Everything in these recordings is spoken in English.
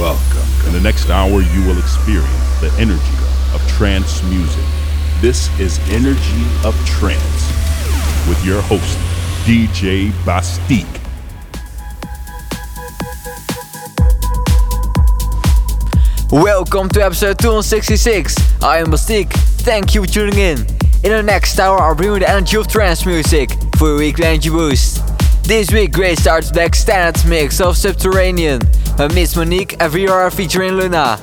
Welcome. In the next hour, you will experience the energy of trance music. This is Energy of Trance with your host, DJ BastiQ. Welcome to episode 266. I am BastiQ. Thank you for tuning in. In the next hour, I'll bring you the energy of trance music for your weekly energy boost. This week, Grace starts with the extended mix of Subterranean Miss Monique and VR featuring Luna.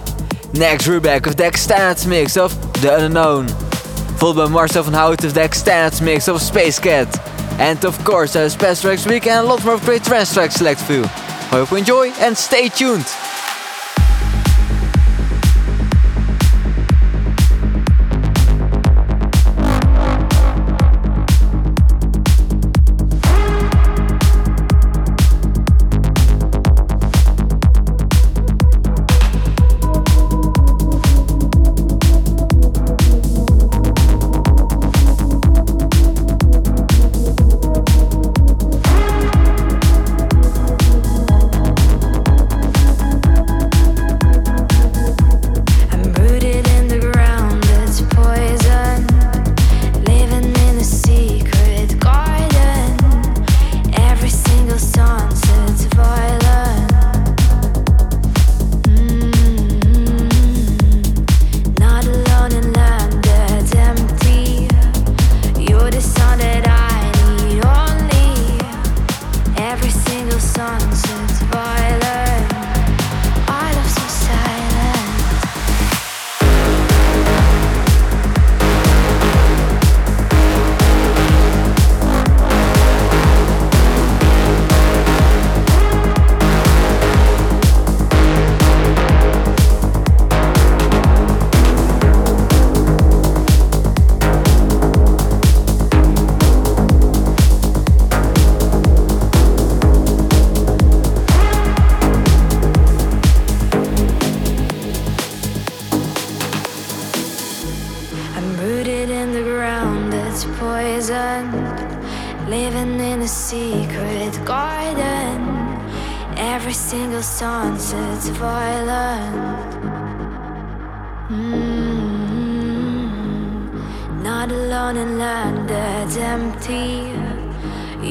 Next, back with the mix of The Unknown, followed by Marcel van Hout with the mix of Space Cat. And of course, there's special tracks week and a lot more great trance tracks select for you. Hope you enjoy and stay tuned.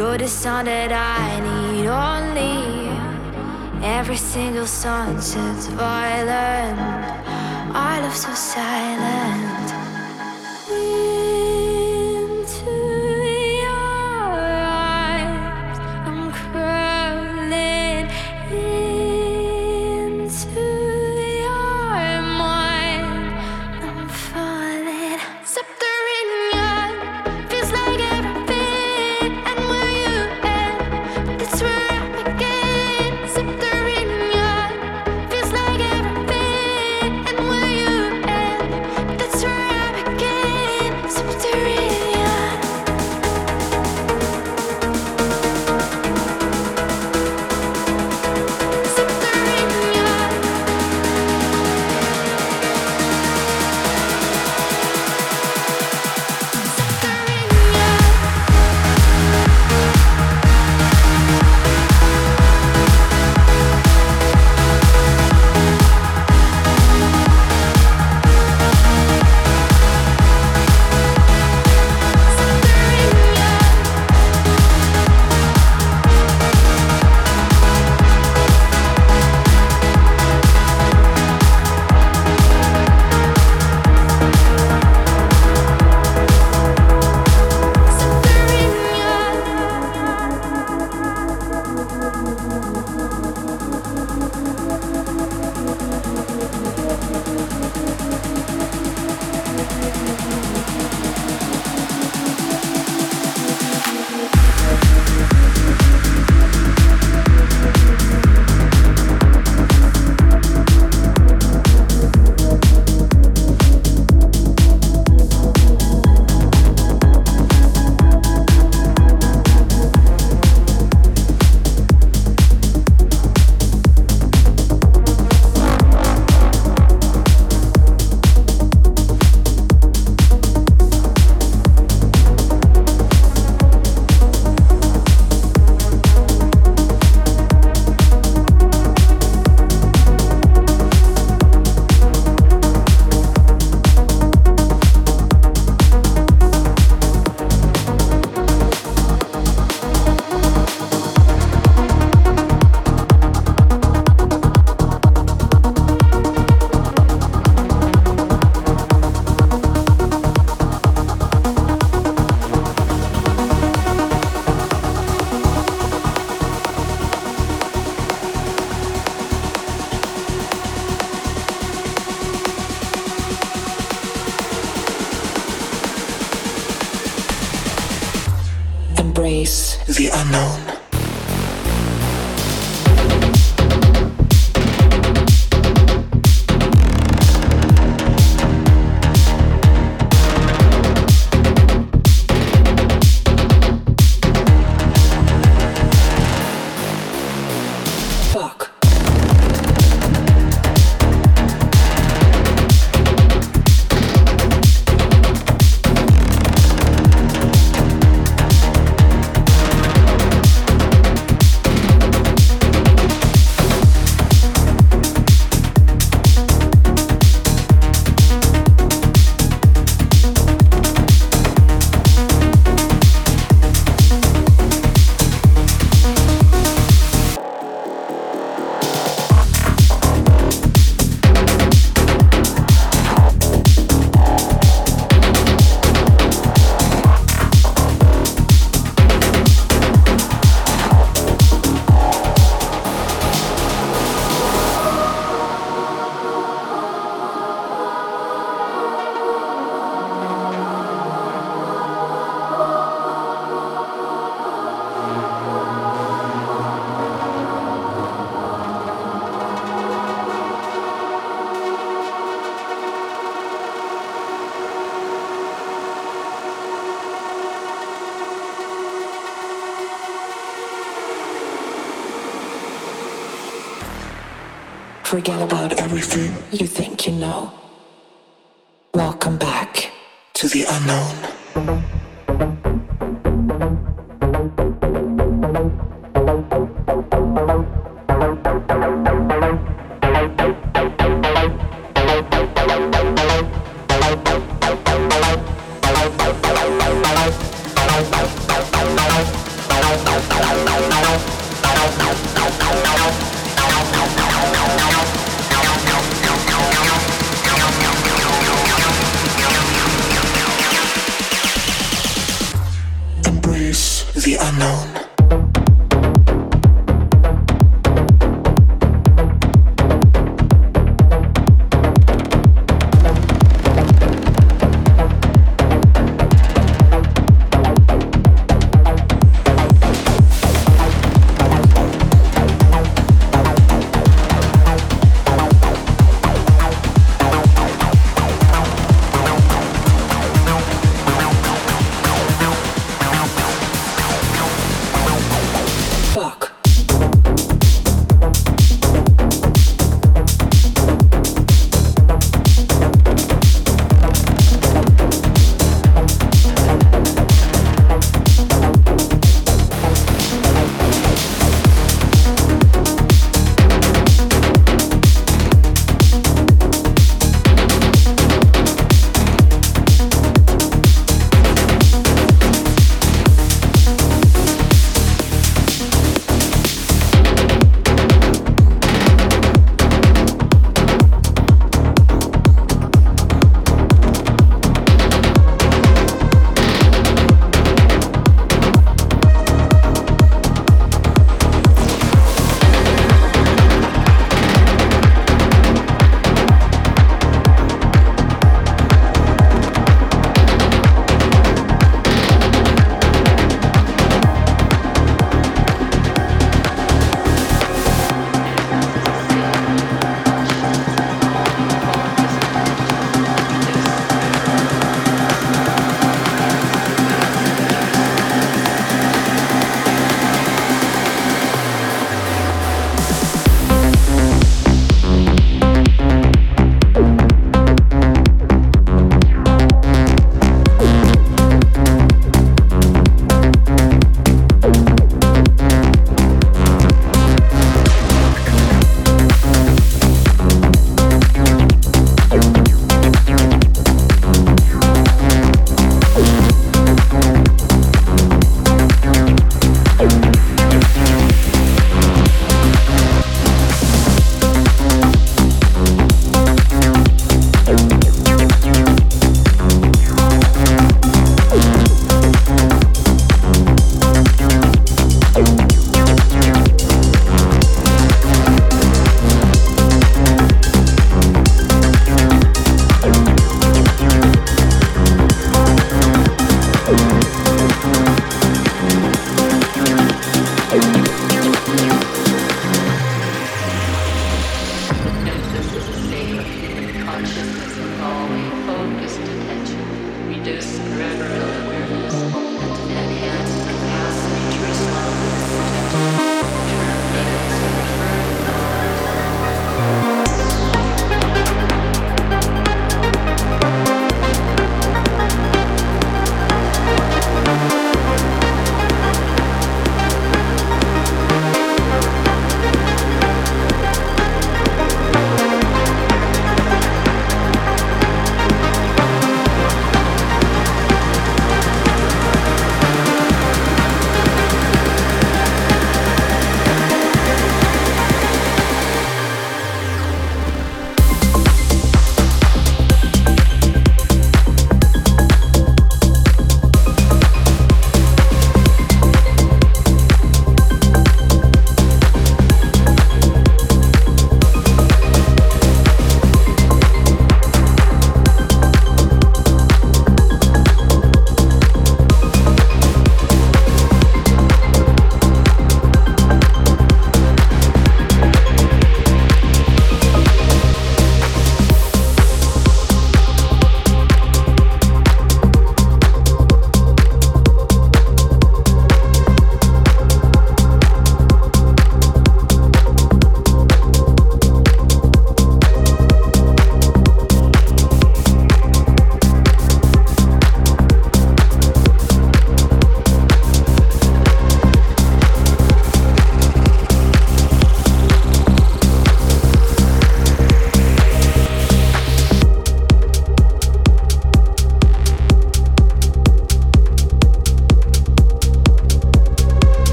Sunsets that I need only Every single I will I love so silent. No.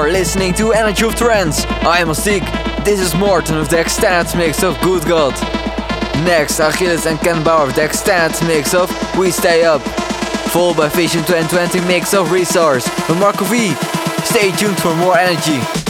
You are listening to Energy of Trance. I am BastiQ. This is Morten of the extended mix of Good God. Next, Achilles and Ken Bauer with the extended mix of We Stay Up. Followed by Vision 2020 mix of Resource from Marco V. Stay tuned for more energy.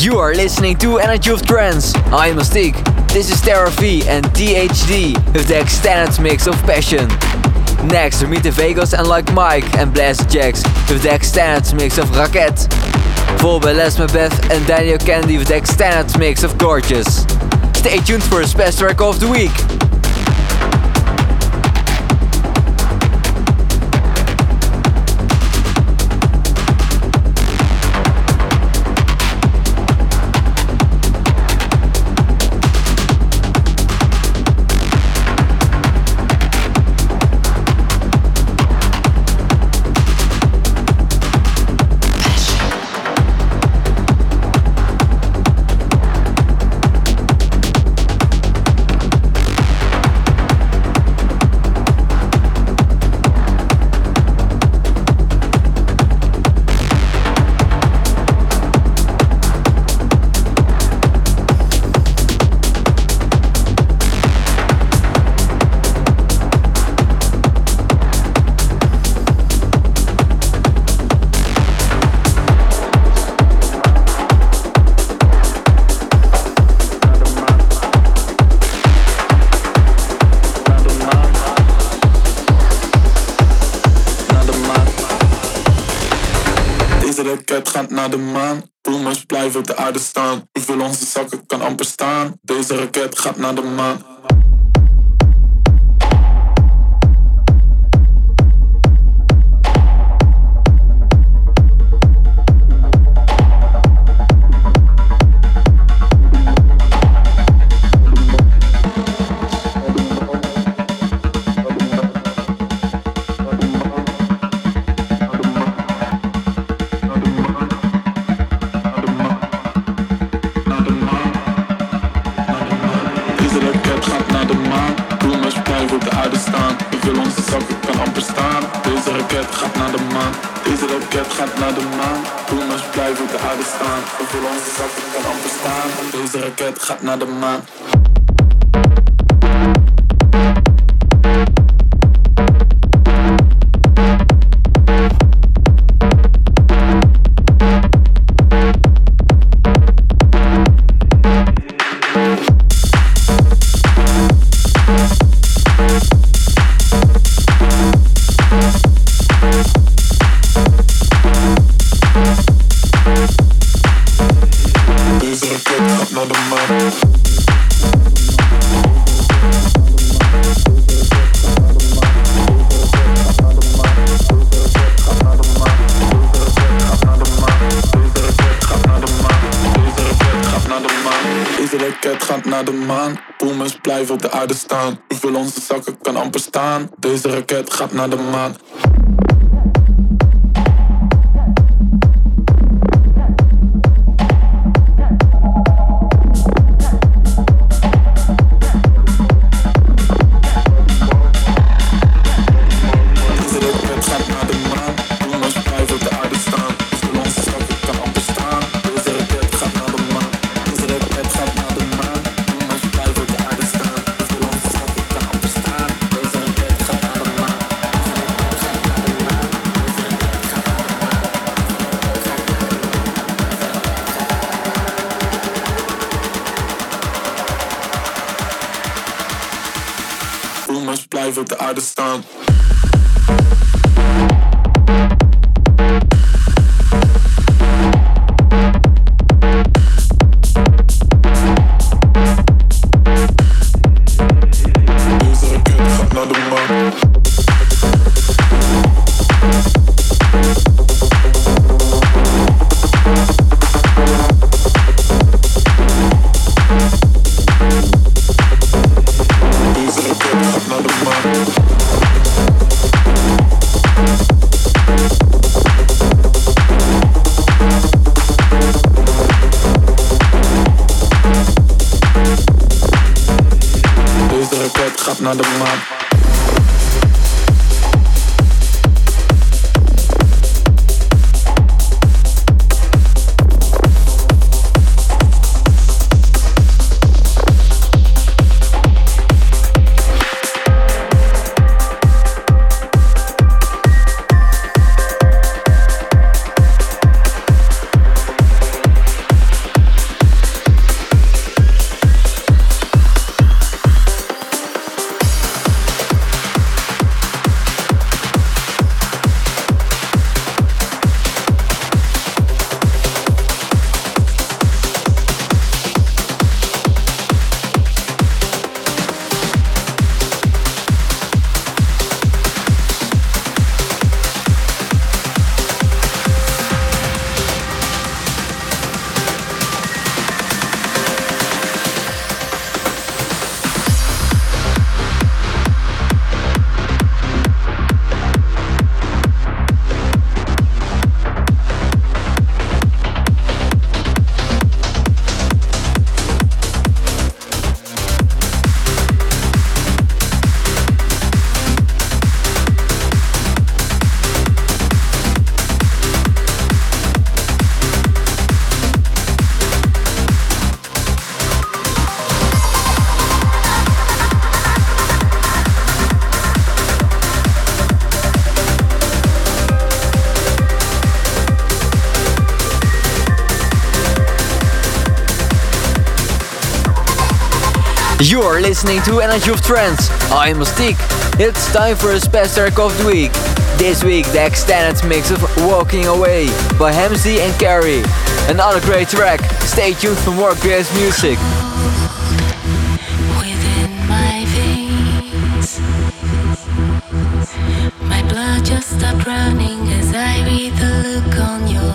You are listening to Energy of Trance. I am BastiQ. This is Terra V and DHD with the extended mix of Passion. Next, Dimitri Vegas and Like Mike and Bassjackers with the extended mix of Raket. Followed by Les Beth and Daniel Kandi with the extended mix of Gorgeous. Stay tuned for a special track of the week. Blijven op de aarde staan. Hoeveel onze zakken kan amper staan. Deze raket gaat naar de maan. raket gaat naar de maan. Deze raket gaat naar de maan. Boomers blijven op de aarde staan. En voor onze zakken kan amper staan. Deze raket gaat naar de maan. Gaat naar de maan. with the artist stomp. You're listening to Energy of Trance. I'm BastiQ. It's time for a special of the week. This week, the extended mix of Walking Away by HamzeH and Cari. Another great track. Stay tuned for more great music. My blood just stopped running as I read the look on your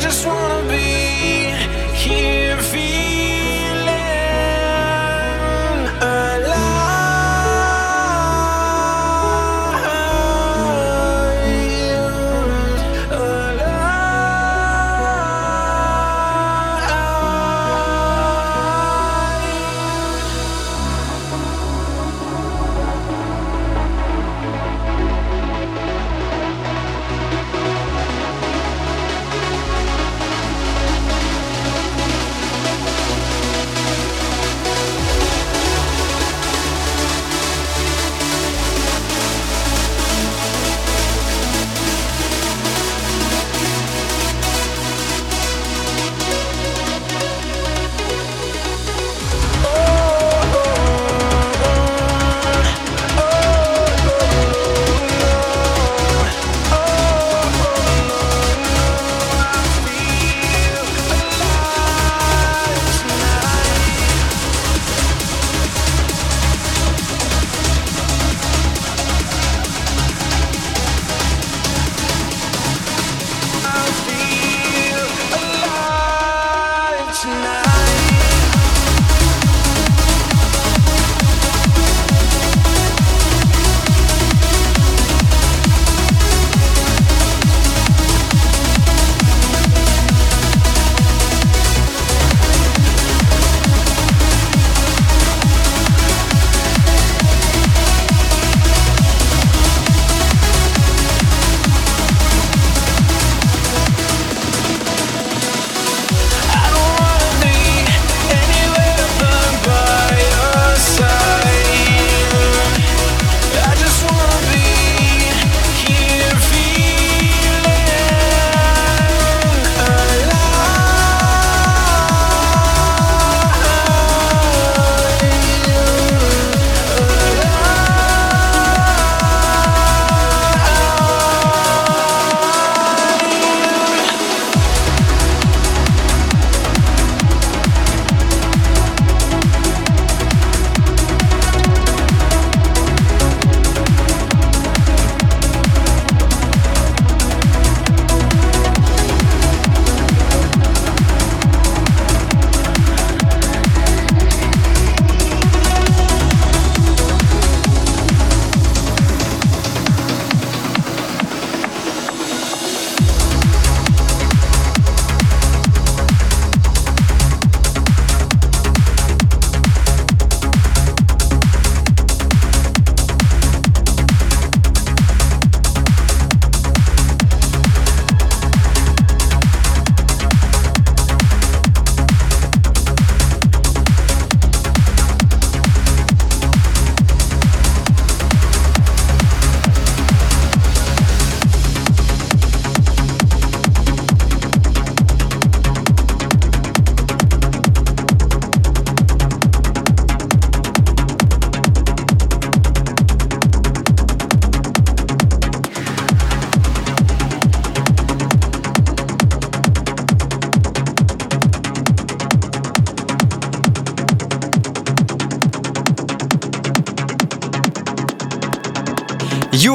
just wanna be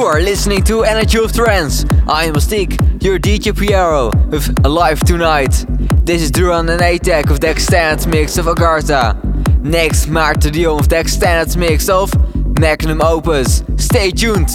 You are listening to Energy of Trance. I am BastiQ, your DJ Pierro, with Alive Tonight. This is Duran and Aytek with the extended mix of Agartha. Next, Maarten de Jong with the extended mix of Magnum Opus. Stay tuned.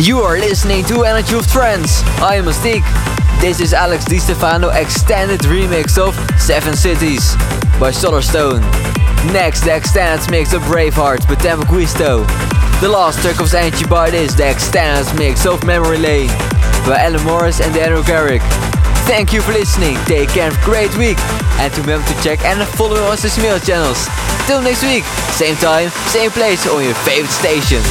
You are listening to Energy of Trance. I am BastiQ. This is Alex Di Stefano extended remix of Seven Cities by Solarstone. Next, the extended mix of Braveheart by Tempo The last track of Energy Bite is the extended mix of Memory Lane by Alan Morris and Daniel Garrick. Thank you for listening, take care, have a great week, and remember to check and follow our social media channels. Till next week, same time, same place on your favorite station.